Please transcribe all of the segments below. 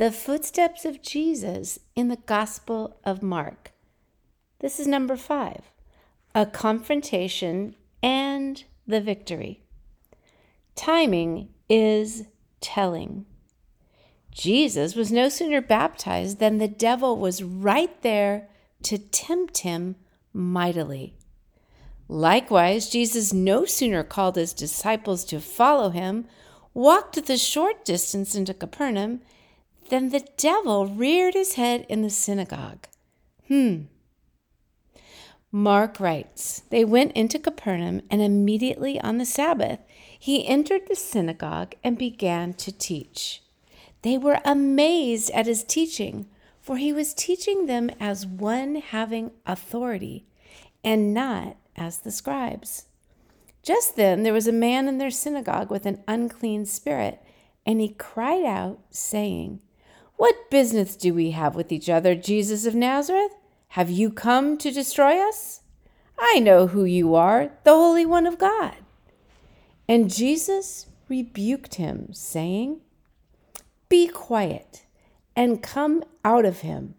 the footsteps of Jesus in the Gospel of Mark. This is number five a confrontation and the victory. Timing is telling. Jesus was no sooner baptized than the devil was right there to tempt him mightily. Likewise, Jesus no sooner called his disciples to follow him, walked the short distance into Capernaum, than the devil reared his head in the synagogue. Hmm. Mark writes They went into Capernaum, and immediately on the Sabbath he entered the synagogue and began to teach. They were amazed at his teaching, for he was teaching them as one having authority, and not as the scribes. Just then there was a man in their synagogue with an unclean spirit, and he cried out, saying, What business do we have with each other, Jesus of Nazareth? Have you come to destroy us? I know who you are, the Holy One of God. And Jesus rebuked him, saying, Be quiet and come out of him.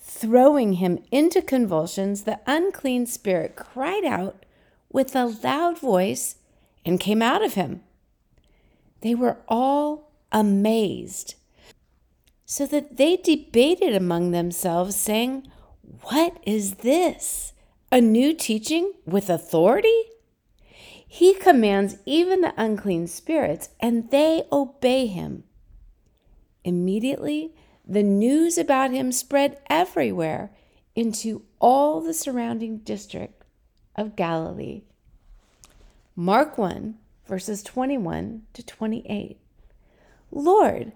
Throwing him into convulsions, the unclean spirit cried out with a loud voice and came out of him. They were all amazed, so that they debated among themselves, saying, What is this? A new teaching with authority? He commands even the unclean spirits, and they obey him. Immediately, the news about him spread everywhere into all the surrounding district of Galilee. Mark 1, verses 21 to 28. Lord,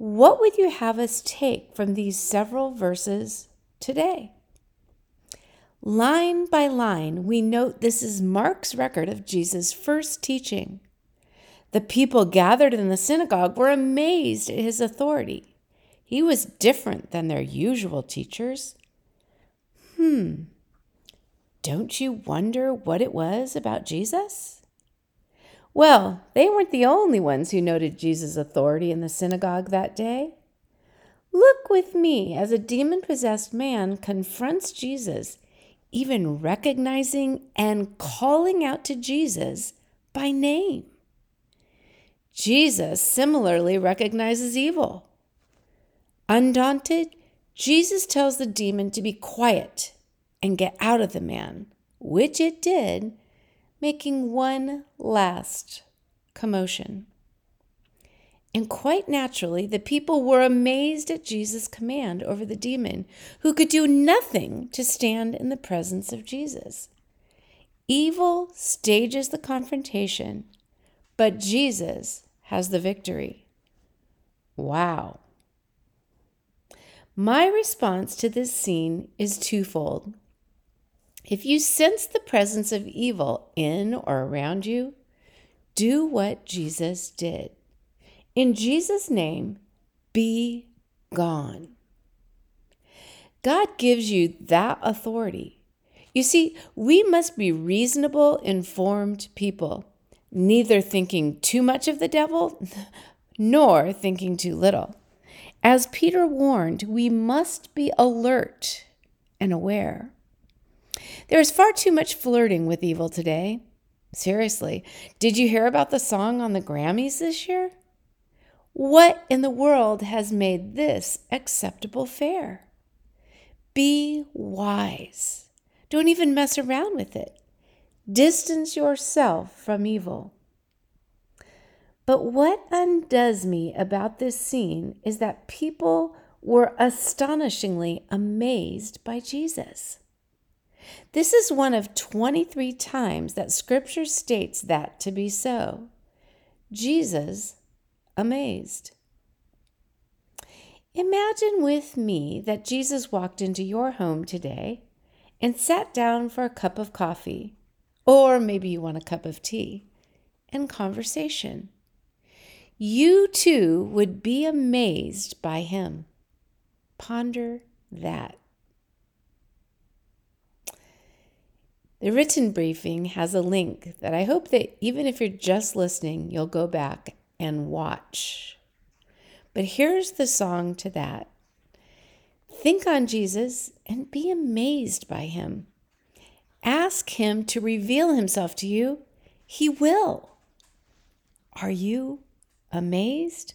what would you have us take from these several verses today? Line by line, we note this is Mark's record of Jesus' first teaching. The people gathered in the synagogue were amazed at his authority. He was different than their usual teachers. Hmm, don't you wonder what it was about Jesus? Well, they weren't the only ones who noted Jesus' authority in the synagogue that day. Look with me as a demon possessed man confronts Jesus even recognizing and calling out to Jesus by name. Jesus similarly recognizes evil. Undaunted, Jesus tells the demon to be quiet and get out of the man, which it did, making one last commotion. And quite naturally, the people were amazed at Jesus' command over the demon, who could do nothing to stand in the presence of Jesus. Evil stages the confrontation, but Jesus has the victory. Wow. My response to this scene is twofold. If you sense the presence of evil in or around you, do what Jesus did. In Jesus' name, be gone. God gives you that authority. You see, we must be reasonable, informed people, neither thinking too much of the devil nor thinking too little. As Peter warned, we must be alert and aware. There is far too much flirting with evil today. Seriously, did you hear about the song on the Grammys this year? What in the world has made this acceptable fare? Be wise. Don't even mess around with it. Distance yourself from evil. But what undoes me about this scene is that people were astonishingly amazed by Jesus. This is one of 23 times that Scripture states that to be so. Jesus amazed. Imagine with me that Jesus walked into your home today and sat down for a cup of coffee, or maybe you want a cup of tea, and conversation. You too would be amazed by him. Ponder that. The written briefing has a link that I hope that even if you're just listening, you'll go back and watch. But here's the song to that Think on Jesus and be amazed by him. Ask him to reveal himself to you. He will. Are you amazed?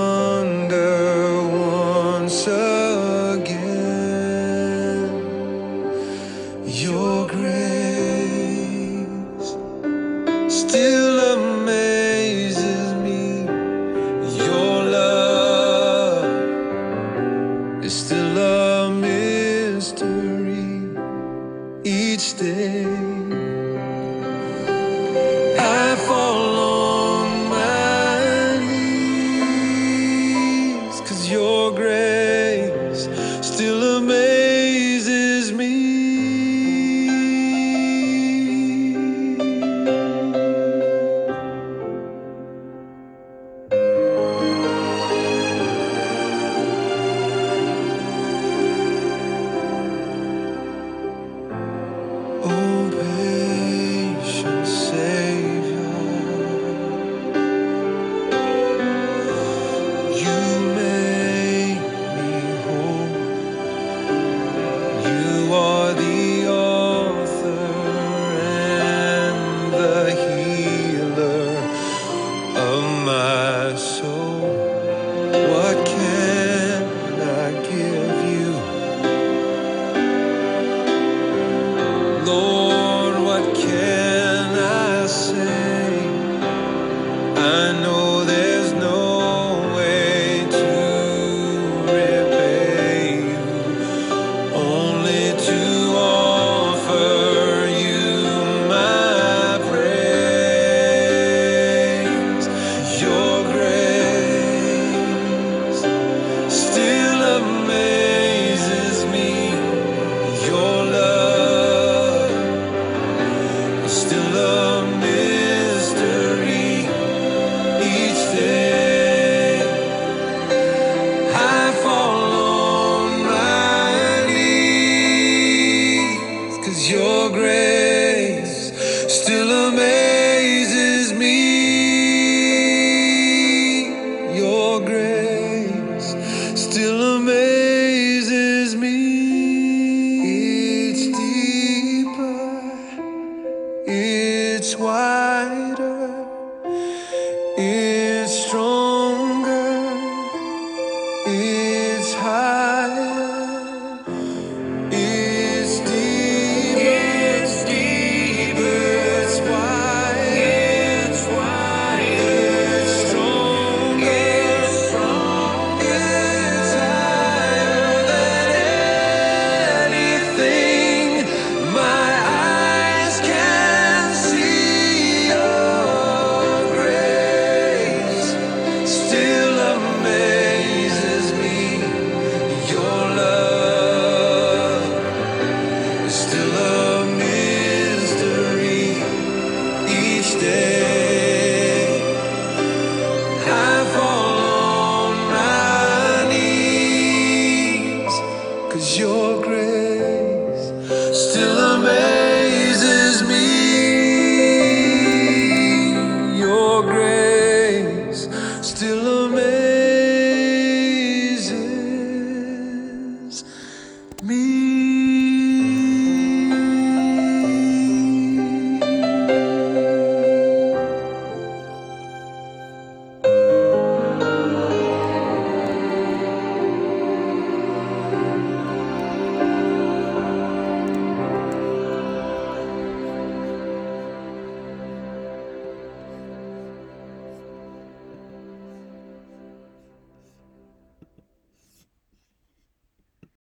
still your grace